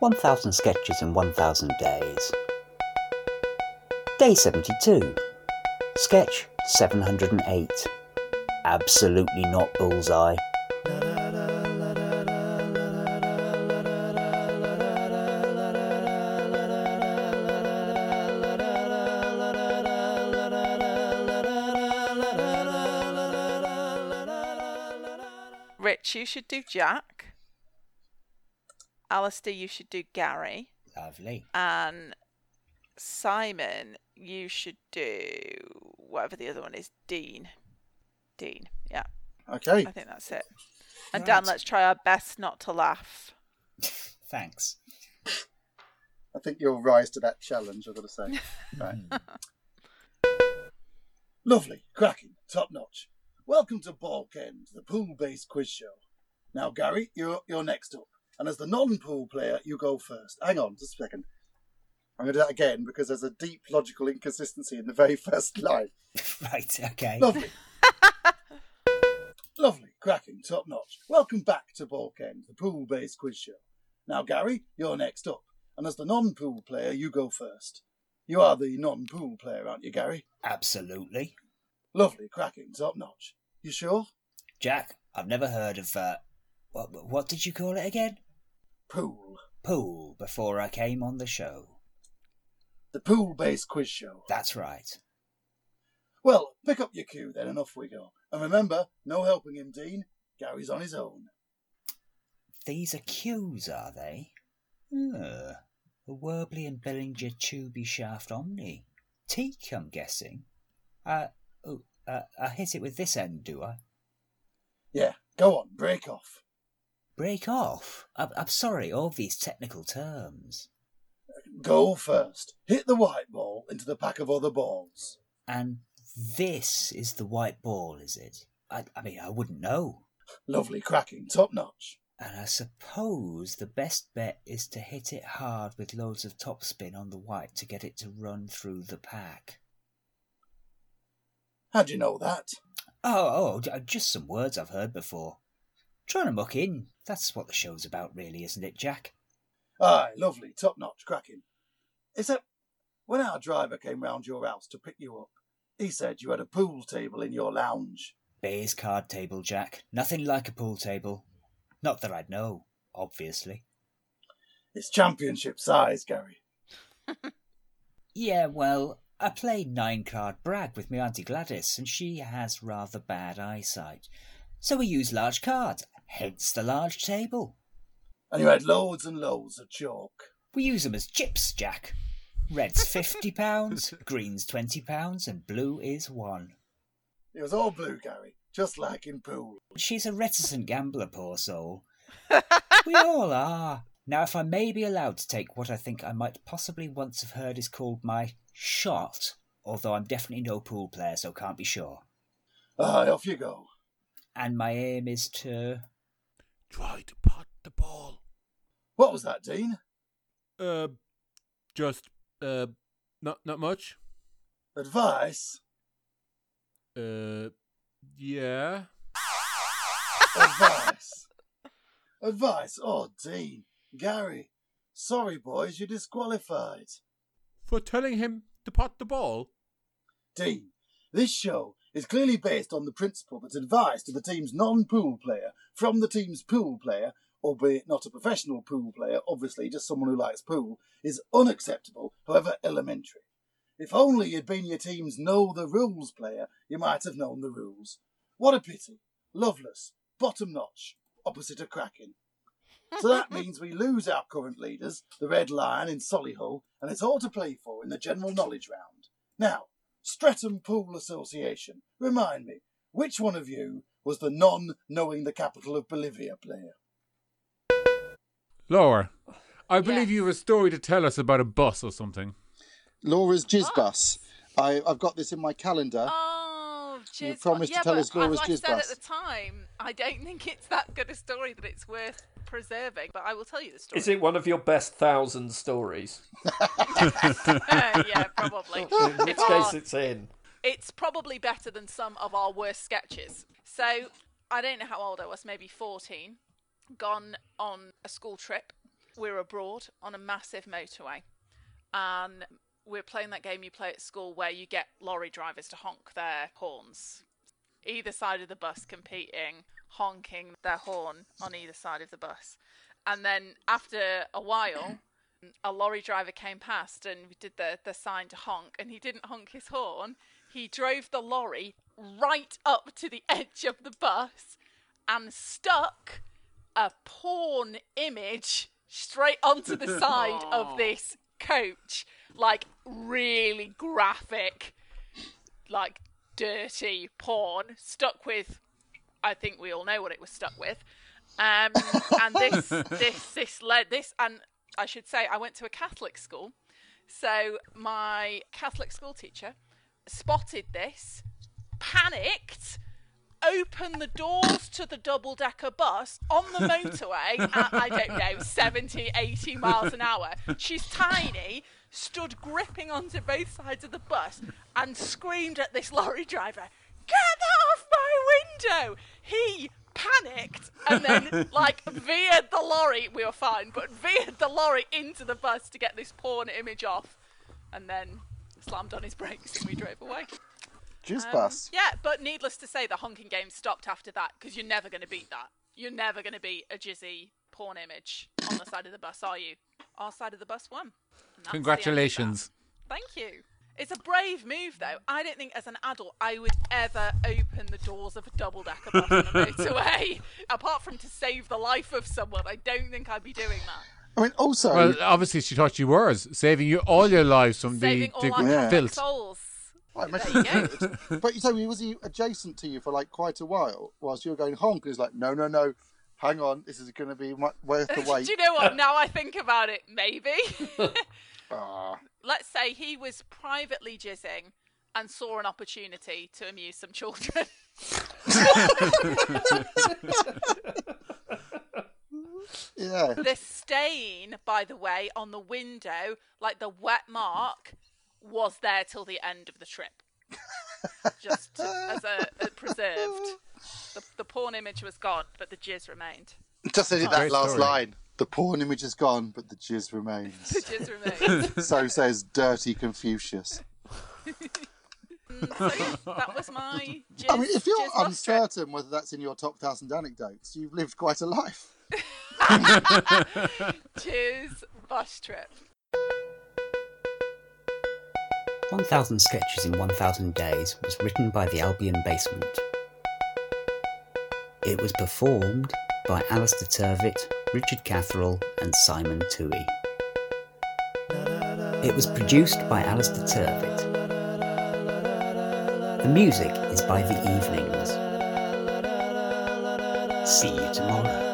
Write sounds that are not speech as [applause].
1000 Sketches in 1000 Days. Day 72. Sketch 708. Absolutely not bullseye. Rich, you should do Jack. Alistair, you should do Gary. Lovely. And Simon, you should do whatever the other one is. Dean. Dean. Yeah, Okay. I think that's it. And Dan, let's try our best not to laugh. [laughs] Thanks. I think you'll rise to that challenge, I've got to say. [laughs] Right. Lovely, cracking, top notch. Welcome to Balkend, the pool based quiz show. Now, Gary, you're, you're next up. And as the non pool player, you go first. Hang on, just a second. I'm going to do that again because there's a deep logical inconsistency in the very [laughs] first line. [laughs] right, okay. Lovely. [laughs] Lovely, cracking, top notch. Welcome back to Balkend, the pool based quiz show. Now, Gary, you're next up. And as the non pool player, you go first. You are the non pool player, aren't you, Gary? Absolutely. Lovely, cracking, top notch. You sure? Jack, I've never heard of, uh, what, what did you call it again? Pool. Pool, before I came on the show. The pool based quiz show. That's right. Well, pick up your cue then and off we go. And remember, no helping him, Dean. Gary's on his own. These are cues, are they? Uh, the Werbly and Bellinger Tubey Shaft Omni. Teak, I'm guessing. Uh, oh, uh, I hit it with this end, do I? Yeah, go on, break off. Break off? I'm, I'm sorry, all these technical terms. Go first. Hit the white ball into the pack of other balls. And this is the white ball, is it? I, I mean, I wouldn't know. Lovely, cracking, top notch. And I suppose the best bet is to hit it hard with loads of topspin on the white to get it to run through the pack. How'd you know that? Oh, oh, just some words I've heard before. Trying to muck in. That's what the show's about, really, isn't it, Jack? Aye, lovely, top notch, cracking. Except when our driver came round your house to pick you up, he said you had a pool table in your lounge. Baize card table, Jack. Nothing like a pool table. Not that I'd know, obviously. It's championship size, Gary. [laughs] Yeah, well, I play nine card brag with my Auntie Gladys, and she has rather bad eyesight. So we use large cards, hence the large table. And you had loads and loads of chalk. We use 'em as chips, Jack. Red's fifty [laughs] pounds, green's twenty pounds, and blue is one. It was all blue, Gary, just like in pool. She's a reticent gambler, poor soul. [laughs] we all are. Now, if I may be allowed to take what I think I might possibly once have heard is called my shot, although I'm definitely no pool player, so can't be sure. Aye, off you go. And my aim is to. Try to pot the ball. What was that, Dean? Uh, just uh, not not much. Advice? Uh, yeah. Advice. Advice? Oh, Dean. Gary. Sorry, boys, you're disqualified. For telling him to pot the ball. Dean, this show is clearly based on the principle that advice to the team's non pool player from the team's pool player, albeit not a professional pool player, obviously just someone who likes pool, is unacceptable, however elementary. If only you'd been your team's know the rules player, you might have known the rules. What a pity. Loveless, bottom notch, opposite of cracking. So that [laughs] means we lose our current leaders, the Red Lion in Solihull, and it's all to play for in the general knowledge round. Now, Streatham Pool Association, remind me, which one of you was the non knowing the capital of Bolivia player? Laura, I believe Yes. you have a story to tell us about a bus or something. Laura's Jizz What? Bus. I, I've got this in my calendar. Oh, Jizz You jizz. promised to yeah, tell us Laura's like I jizz said bus. at the time, I don't [laughs] think it's that good a story that it's worth preserving. But I will tell you the story. Is it one of your best thousand stories? [laughs] Uh, yeah, probably. [laughs] In which case it's in. it's probably better than some of our worst sketches. So I don't know how old I was, maybe 14. Gone on a school trip We're abroad on a massive motorway, and we're playing that game you play at school where you get lorry drivers to honk their horns. Either side of the bus competing, honking their horn on either side of the bus. And then after a while, a lorry driver came past and we did the, the sign to honk, and he didn't honk his horn. He drove the lorry right up to the [laughs] edge of the bus and stuck a porn image straight onto the [laughs] side of this coach. Like, really graphic, like, dirty porn, stuck with, I think we all know what it was stuck with. Um, [laughs] and this, this, this led, this, and I should say, I went to a Catholic school. So my Catholic school teacher spotted this, panicked, opened the doors to the double decker bus on the motorway [laughs] at, I don't know, 70, 80 miles an hour. She's tiny, stood gripping onto both sides of the bus and screamed at this lorry driver, Get that off my window! He panicked and then [laughs] like veered the lorry we were fine but veered the lorry into the bus to get this porn image off and then slammed on his brakes and we drove away Jizz Um, bus. yeah but needless to say the honking game stopped after that because you're never going to beat that you're never going to beat a jizzy porn image on the side of the bus are you our side of the bus won And that's the end of that. Congratulations. Thank you. It's a brave move, though. I don't think as an adult I would ever open the doors of a double decker bus on a [laughs] motorway. Apart from to save the life of someone, I don't think I'd be doing that. I mean, also, Well, obviously she thought you were saving you all your lives from Saving the, all our the Yeah. Filth. souls. I There you [laughs] he did. but you tell me, was he adjacent to you for like quite a while whilst you were going honk? He's like, no, no, no, hang on, this is going to be worth the [laughs] wait. Do you know what? [laughs] Now I think about it, maybe. Ah. Let's say he was privately jizzing and saw an opportunity to amuse some children. yeah. the stain, by the way, on the window, like the wet mark, was there till the end of the trip. [laughs] Just as a, a preserved. The, the porn image was gone, but the jizz remained. Just edit that Great last story. line. The porn image is gone, but the jizz remains. [laughs] The jizz remained. [laughs] so says dirty Confucius. So yeah, that was my jizz. I mean, if you're jizz bus trip. uncertain whether that's in your top thousand anecdotes, you've lived quite a life. Jizz bus trip. 1000 Sketches in 1000 Days was written by the Albion Basement. It was performed by Alistair Turvitt, Richard Catherall, and Simon Toohey. It was produced by Alistair Turvitt. The music is by The Evenings. See you tomorrow.